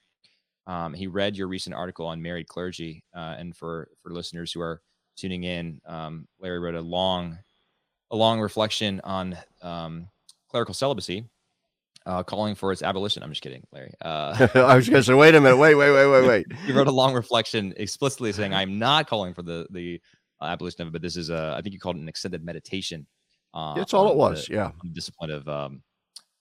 Um, he read your recent article on married clergy, uh, and for for listeners who are tuning in, um, Larry wrote a long a long reflection on um, clerical celibacy, uh, calling for its abolition. I'm just kidding, Larry. Uh, I was going to say, wait a minute, wait, wait, wait, wait, wait. he wrote a long reflection explicitly saying, "I'm not calling for the the uh, abolition of it, but this is a, I think you called it an extended meditation. Uh, That's all it was. The, yeah. discipline of, um,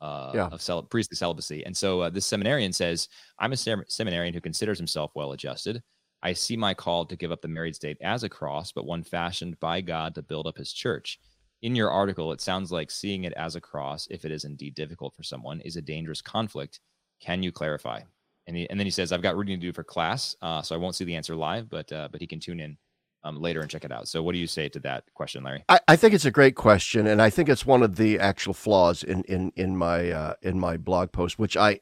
uh, yeah. of cel- priestly celibacy. And so uh, this seminarian says, I'm a sem- seminarian who considers himself well adjusted. I see my call to give up the married state as a cross, but one fashioned by God to build up his church. In your article, it sounds like seeing it as a cross, if it is indeed difficult for someone, is a dangerous conflict. Can you clarify? And, he, and then he says, I've got reading to do for class, uh, so I won't see the answer live, but uh, but he can tune in um, later and check it out. So, what do you say to that question, Larry? I, I, think it's a great question, and I think it's one of the actual flaws in in in my uh, in my blog post, which I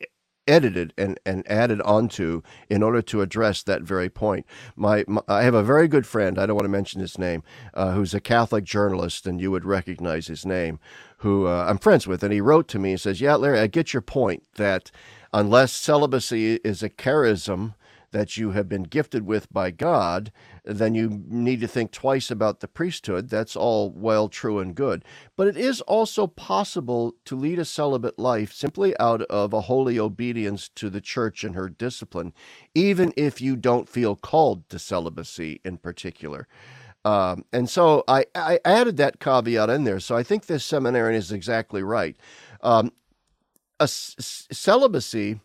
edited and, and added onto in order to address that very point. My, my I have a very good friend. I don't want to mention his name, uh, who's a Catholic journalist, and you would recognize his name. Who uh, I'm friends with, and he wrote to me and says, "Yeah, Larry, I get your point that." Unless celibacy is a charism that you have been gifted with by God, then you need to think twice about the priesthood. That's all well, true, and good. But it is also possible to lead a celibate life simply out of a holy obedience to the church and her discipline, even if you don't feel called to celibacy in particular. Um, and so I, I, added that caveat in there. So I think this seminarian is exactly right. Um, a c- celibacy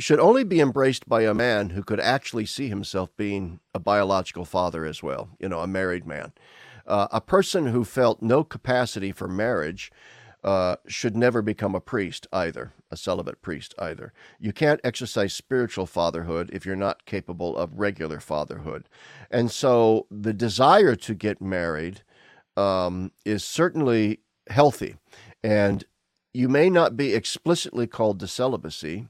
should only be embraced by a man who could actually see himself being a biological father as well, you know, a married man. Uh, a person who felt no capacity for marriage uh, should never become a priest either, a celibate priest either. You can't exercise spiritual fatherhood if you're not capable of regular fatherhood. And so the desire to get married um, is certainly healthy. And you may not be explicitly called to celibacy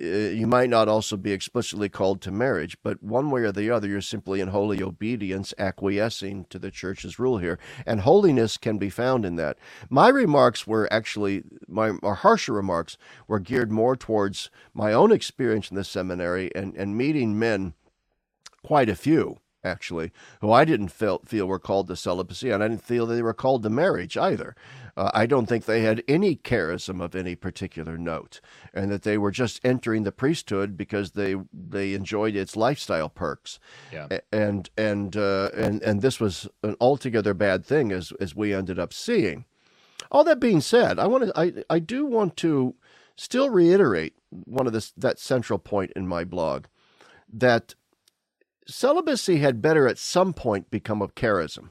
Eh, you might not also be explicitly called to marriage, but one way or the other, you're simply in holy obedience, acquiescing to the church's rule here. And holiness can be found in that. My remarks were actually, my, my harsher remarks were geared more towards my own experience in the seminary and, and meeting men, quite a few actually, who I didn't feel, feel were called to celibacy, and I didn't feel they were called to marriage either. Uh, I don't think they had any charism of any particular note, and that they were just entering the priesthood because they they enjoyed its lifestyle perks. Yeah. And and uh, and and this was an altogether bad thing, as as we ended up seeing. All that being said, I want to I I do want to still reiterate one of this that central point in my blog that celibacy had better at some point become a charism.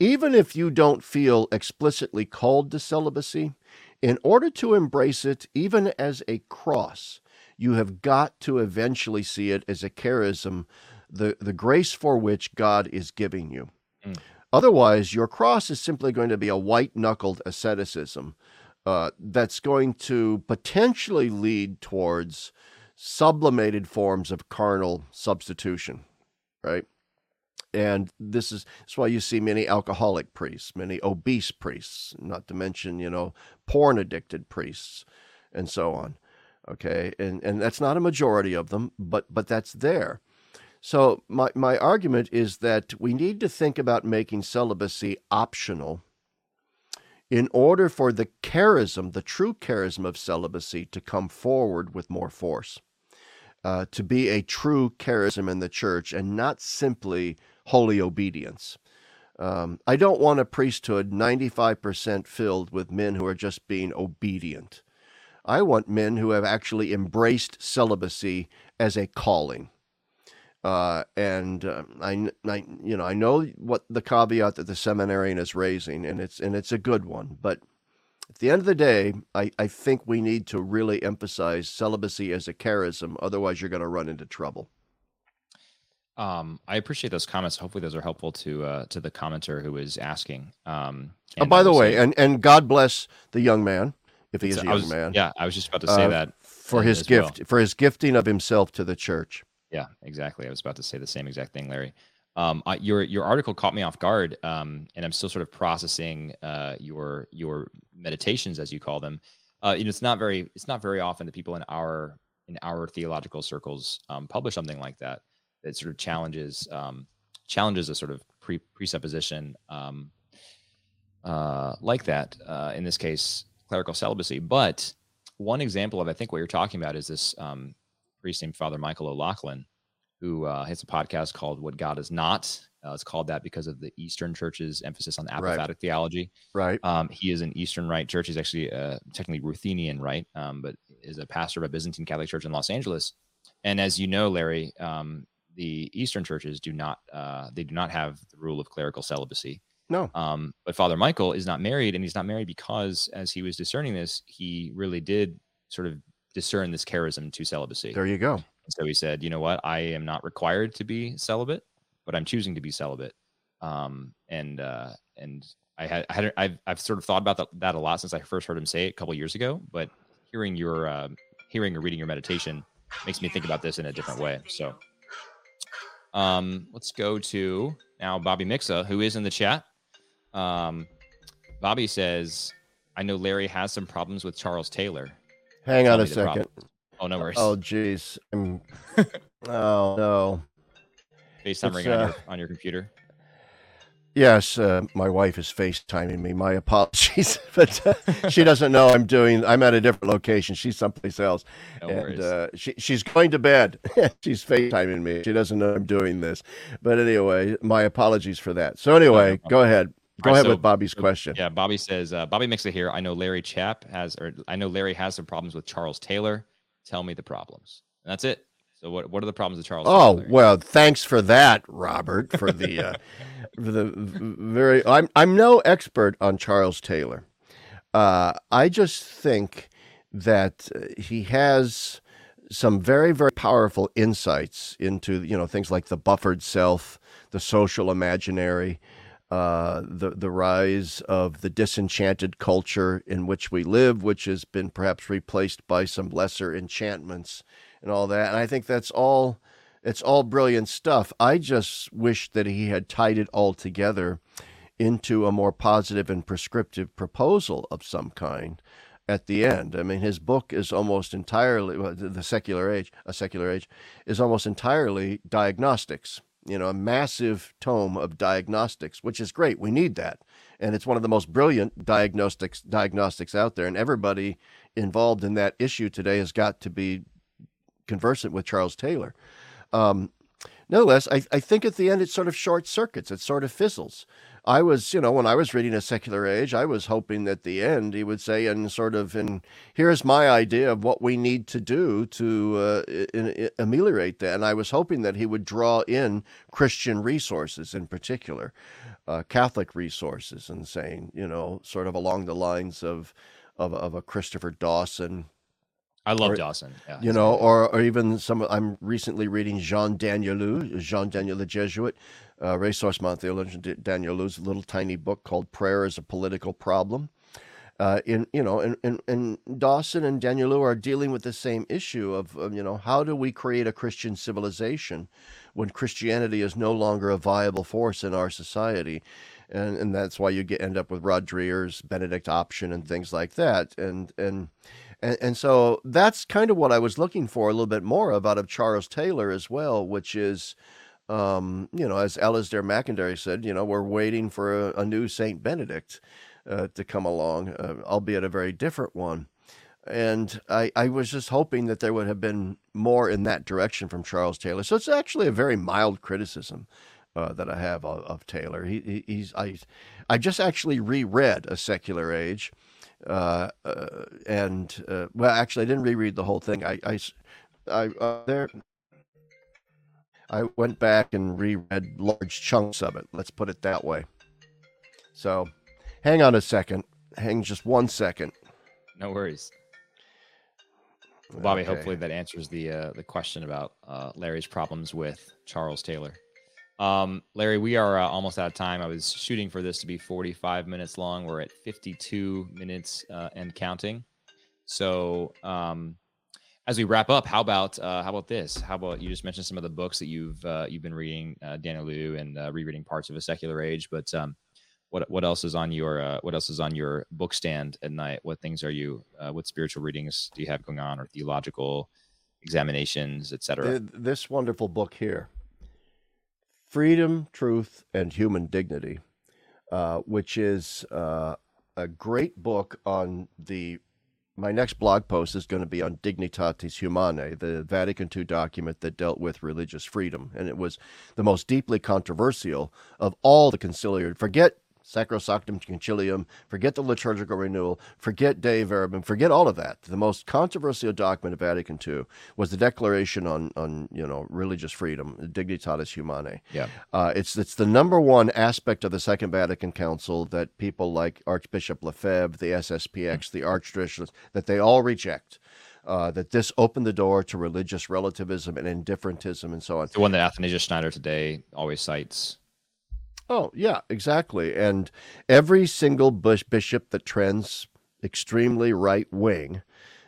Even if you don't feel explicitly called to celibacy, in order to embrace it, even as a cross, you have got to eventually see it as a charism, the, the grace for which God is giving you. Mm. Otherwise, your cross is simply going to be a white knuckled asceticism uh, that's going to potentially lead towards sublimated forms of carnal substitution, right? And this is that's why you see many alcoholic priests, many obese priests, not to mention, you know, porn addicted priests and so on. Okay. And and that's not a majority of them, but but that's there. So my, my argument is that we need to think about making celibacy optional in order for the charism, the true charism of celibacy, to come forward with more force, uh, to be a true charism in the church and not simply holy obedience. Um, I don't want a priesthood 95% filled with men who are just being obedient. I want men who have actually embraced celibacy as a calling. Uh, and uh, I, I, you know, I know what the caveat that the seminarian is raising, and it's and it's a good one. But at the end of the day, I, I think we need to really emphasize celibacy as a charism. Otherwise, you're going to run into trouble. Um, I appreciate those comments. Hopefully, those are helpful to uh, to the commenter who is asking. Um, oh, by the way, and and God bless the young man if he is a young was, man. Yeah, I was just about to say uh, that for his gift well. for his gifting of himself to the church. Yeah, exactly. I was about to say the same exact thing, Larry. Um, I, your your article caught me off guard, um, and I'm still sort of processing uh, your your meditations as you call them. Uh, you know, it's not very it's not very often that people in our in our theological circles um, publish something like that that sort of challenges um, challenges a sort of pre- presupposition um, uh, like that. Uh, in this case, clerical celibacy. But one example of I think what you're talking about is this um, priest named Father Michael O'Loughlin, who uh, has a podcast called "What God Is Not." Uh, it's called that because of the Eastern Church's emphasis on apophatic right. theology. Right. Um, he is an Eastern Rite church. He's actually uh, technically Ruthenian Rite, um, but is a pastor of a Byzantine Catholic church in Los Angeles. And as you know, Larry, um, the Eastern churches do not uh, they do not have the rule of clerical celibacy. No. Um, but Father Michael is not married, and he's not married because, as he was discerning this, he really did sort of discern this charism to celibacy. There you go. And so he said, you know what, I am not required to be celibate, but I'm choosing to be celibate. Um, and uh, and I had, I had I've I've sort of thought about that, that a lot since I first heard him say it a couple years ago. But hearing your uh, hearing or reading your meditation makes me think about this in a different way. So um, let's go to now Bobby Mixa, who is in the chat. Um, Bobby says, I know Larry has some problems with Charles Taylor. Hang Tell on a second. Oh, no worries. Oh, jeez. oh, no. FaceTime uh, on, your, on your computer. Yes, uh, my wife is FaceTiming me. My apologies, but uh, she doesn't know I'm doing. I'm at a different location. She's someplace else, no and uh, she she's going to bed. she's FaceTiming me. She doesn't know I'm doing this. But anyway, my apologies for that. So anyway, no, go ahead. Go right, ahead so, with Bobby's question. Yeah, Bobby says uh, Bobby Mixa here. I know Larry Chapp has, or I know Larry has some problems with Charles Taylor. Tell me the problems. And that's it. So what what are the problems with Charles? Taylor? Oh well, thanks for that, Robert. For the uh, for the very, I'm I'm no expert on Charles Taylor. Uh, I just think that he has some very very powerful insights into you know things like the buffered self, the social imaginary. uh, the the rise of the disenchanted culture in which we live, which has been perhaps replaced by some lesser enchantments and all that. And I think that's all it's all brilliant stuff. I just wish that he had tied it all together into a more positive and prescriptive proposal of some kind at the end. I mean, his book is almost entirely the secular age, a secular age, is almost entirely diagnostics. You know, a massive tome of diagnostics, which is great. We need that, and it's one of the most brilliant diagnostics diagnostics out there. And everybody involved in that issue today has got to be conversant with Charles Taylor. Um, nonetheless, I, I think at the end it sort of short circuits, it sort of fizzles. I was, you know, when I was reading A Secular Age, I was hoping at the end he would say, and sort of, and here's my idea of what we need to do to uh, in, in, ameliorate that. And I was hoping that he would draw in Christian resources in particular, uh, Catholic resources, and saying, you know, sort of along the lines of, of, of a Christopher Dawson I love or, Dawson. Yeah, you know, or or even some. I'm recently reading Jean Danielou, Jean Daniel the Jesuit, uh, ressourcement theologian Danielou's little tiny book called "Prayer as a Political Problem." Uh, in you know, and, and, and Dawson and Danielou are dealing with the same issue of, of you know how do we create a Christian civilization when Christianity is no longer a viable force in our society, and and that's why you get end up with Rod Dreher's Benedict option and things like that, and and and, and so that's kind of what I was looking for a little bit more of out of Charles Taylor as well, which is, um, you know, as Alasdair MacIntyre said, you know, we're waiting for a, a new Saint Benedict uh, to come along, uh, albeit a very different one. And I, I was just hoping that there would have been more in that direction from Charles Taylor. So it's actually a very mild criticism uh, that I have of, of Taylor. He, he, he's I I just actually reread A Secular Age, uh, uh, and uh, well, actually, I didn't reread the whole thing. I, I, I uh, there, I went back and reread large chunks of it. Let's put it that way. So, hang on a second. Hang just one second. No worries. Bobby, okay. hopefully that answers the uh, the question about uh, Larry's problems with Charles Taylor. Um, Larry, we are uh, almost out of time. I was shooting for this to be 45 minutes long. We're at 52 minutes uh, and counting. So, um, as we wrap up, how about uh, how about this? How about you just mentioned some of the books that you've uh, you've been reading, uh, Danielou, and uh, rereading parts of A Secular Age. But um, what what else is on your uh, what else is on your book stand at night? What things are you? What spiritual readings do you have going on, or theological examinations, etc.? This wonderful book here Freedom, Truth, and Human Dignity, uh, which is uh, a great book on the. My next blog post is going to be on Dignitatis Humanae, the Vatican II document that dealt with religious freedom. And it was the most deeply controversial of all the conciliar. Forget Sacrosanctum Concilium, forget the liturgical renewal, forget Dei Verbum, forget all of that. The most controversial document of Vatican II was the Declaration on, on you know, religious freedom, Dignitatis Humanae. Yeah. Uh, it's, it's the number one aspect of the Second Vatican Council that people like Archbishop Lefebvre, the SSPX, the Archtraditionalists, that they all reject. Uh, that this opened the door to religious relativism and indifferentism and so on. The one that Athanasius Schneider today always cites. Oh, yeah, exactly. And every single Bush bishop that trends extremely right wing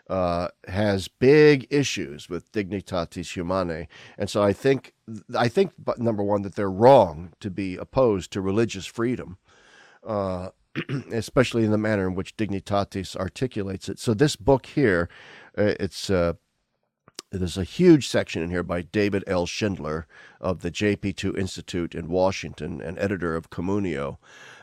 uh, has big issues with dignitatis humanae, and so I think I think number one that they're wrong to be opposed to religious freedom, uh, especially in the manner in which dignitatis articulates it. So this book here, uh, it's uh, there's a huge section in here by David L. Schindler of the JP2 Institute in Washington and editor of Communio,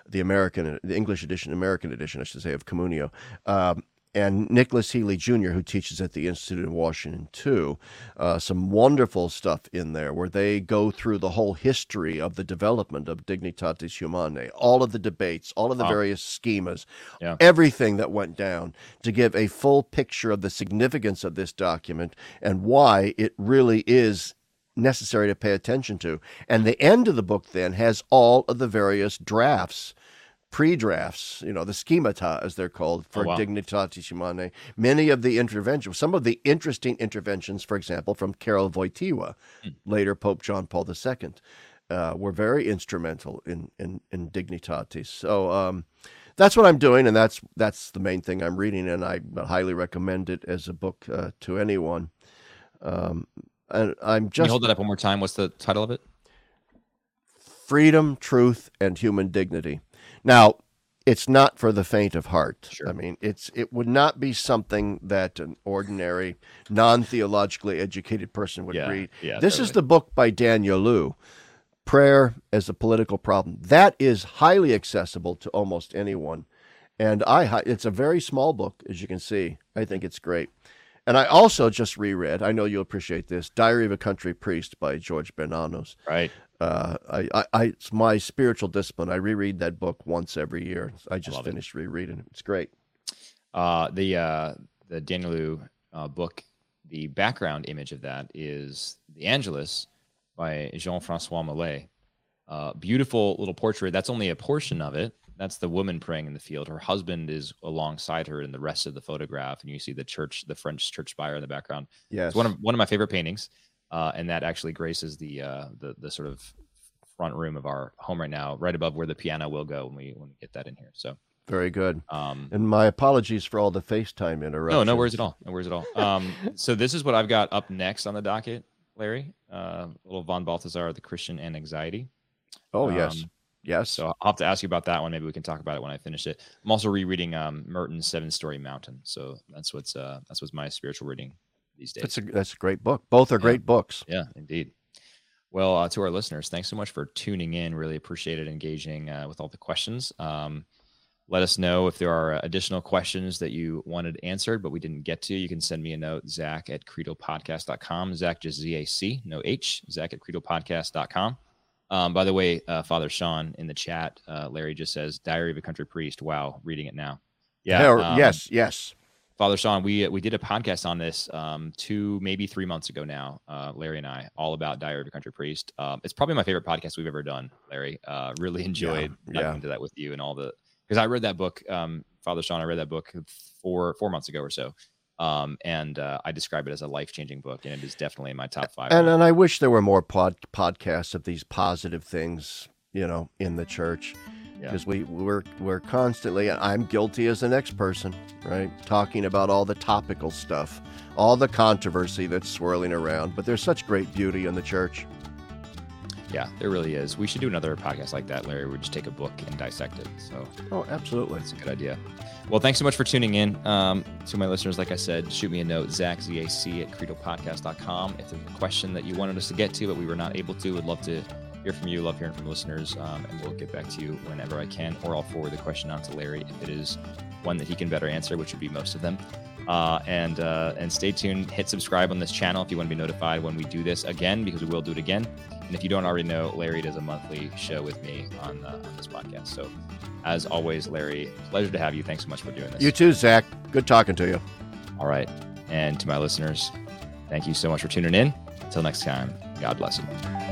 the American, the English edition, American edition, I should say, of Communio. Um, and Nicholas Healy Jr., who teaches at the Institute in Washington too. Uh, some wonderful stuff in there where they go through the whole history of the development of Dignitatis Humanae, all of the debates, all of the wow. various schemas, yeah. everything that went down to give a full picture of the significance of this document and why it really is necessary to pay attention to. And the end of the book then has all of the various drafts pre-drafts, you know, the schemata as they're called for oh, wow. Dignitatis Humanae. Many of the interventions, some of the interesting interventions, for example, from Karol Wojtyła, hmm. later Pope John Paul II. uh, were very instrumental in in, in Dignitatis. So um, that's what I'm doing, and that's that's the main thing I'm reading, and I highly recommend it as a book uh, to anyone. Um, and I'm just Can you hold that up one more time. What's the title of it? freedom, truth, and human dignity. Now, it's not for the faint of heart. Sure. I mean, it's it would not be something that an ordinary, non-theologically educated person would Yeah, read. yeah, this is the book by Danielou, Prayer as a Political Problem. That is highly accessible to almost anyone, and I it's a very small book, as you can see. I think it's great. And I also just reread. I know you'll appreciate this. Diary of a Country Priest by George Bernanos. Right. Uh, I, I, I, it's my spiritual discipline. I reread that book once every year. I just love it. finished rereading it. It's great. Uh, the uh, the Danielou uh, book, the background image of that is the Angelus by Jean Francois Millet. Uh, beautiful little portrait. That's only a portion of it. That's the woman praying in the field. Her husband is alongside her in the rest of the photograph, and you see the church, the French church spire in the background. Yes. It's one of one of my favorite paintings, uh, and that actually graces the uh, the the sort of front room of our home right now, right above where the piano will go when we when we get that in here. So, Very good. um, And my apologies for all the FaceTime interruptions. no, no worries at all. No worries at all. Um, so this is what I've got up next on the docket, Larry. Uh, little von Balthasar, the Christian and anxiety. Oh. Um, Yes. So I'll have to ask you about that one. Maybe we can talk about it when I finish it. I'm also rereading um, Merton's Seven Storey Mountain. So that's what's uh, that's what's my spiritual reading these days. that's a, that's a great book. Both are great books. Yeah, indeed. Well, uh, to our listeners, thanks so much for tuning in. Really appreciate it, engaging uh, with all the questions. Um, let us know if there are additional questions that you wanted answered, but we didn't get to. You can send me a note, Zach at credopodcast.com. Zach, just Z A C, no H, Zach at credopodcast.com. Um, by the way, uh, Father Sean in the chat, uh, Larry just says, Diary of a Country Priest. Wow, reading it now. Yeah. Um, yes. Yes. Father Sean, we we did a podcast on this um, two maybe three months ago now. Uh, Larry and I, all about Diary of a Country Priest. Um, it's probably my favorite podcast we've ever done. Larry, uh, really enjoyed Yeah, yeah. into that with you and all the because I read that book, um, Father Sean. I read that book four four months ago or so, um, and uh, I describe it as a life changing book, and it is definitely in my top five. And and I wish there were more pod, podcasts of these positive things, you know, in the church, Yeah. because we we're we're constantly. I'm guilty as the next person, right? Talking about all the topical stuff, all the controversy that's swirling around. But there's such great beauty in the church. Yeah, there really is. We should do another podcast like that, Larry. We just take a book and dissect it. So Oh, absolutely. it's a good idea. Well, thanks so much for tuning in. Um, to my listeners, like I said, shoot me a note, Zach, Z-A-C, at credopodcast.com. If there's a question that you wanted us to get to, but we were not able to, we'd love to hear from you, love hearing from listeners, um, and we'll get back to you whenever I can, or I'll forward the question on to Larry if it is one that he can better answer, which would be most of them. Uh, and uh, and stay tuned. Hit subscribe on this channel if you want to be notified when we do this again, because we will do it again. And if you don't already know, Larry does a monthly show with me on, uh, on this podcast. So, as always, Larry, pleasure to have you. Thanks so much for doing this. You too, Zach. Good talking to you. All right. And to my listeners, thank you so much for tuning in. Until next time, God bless you.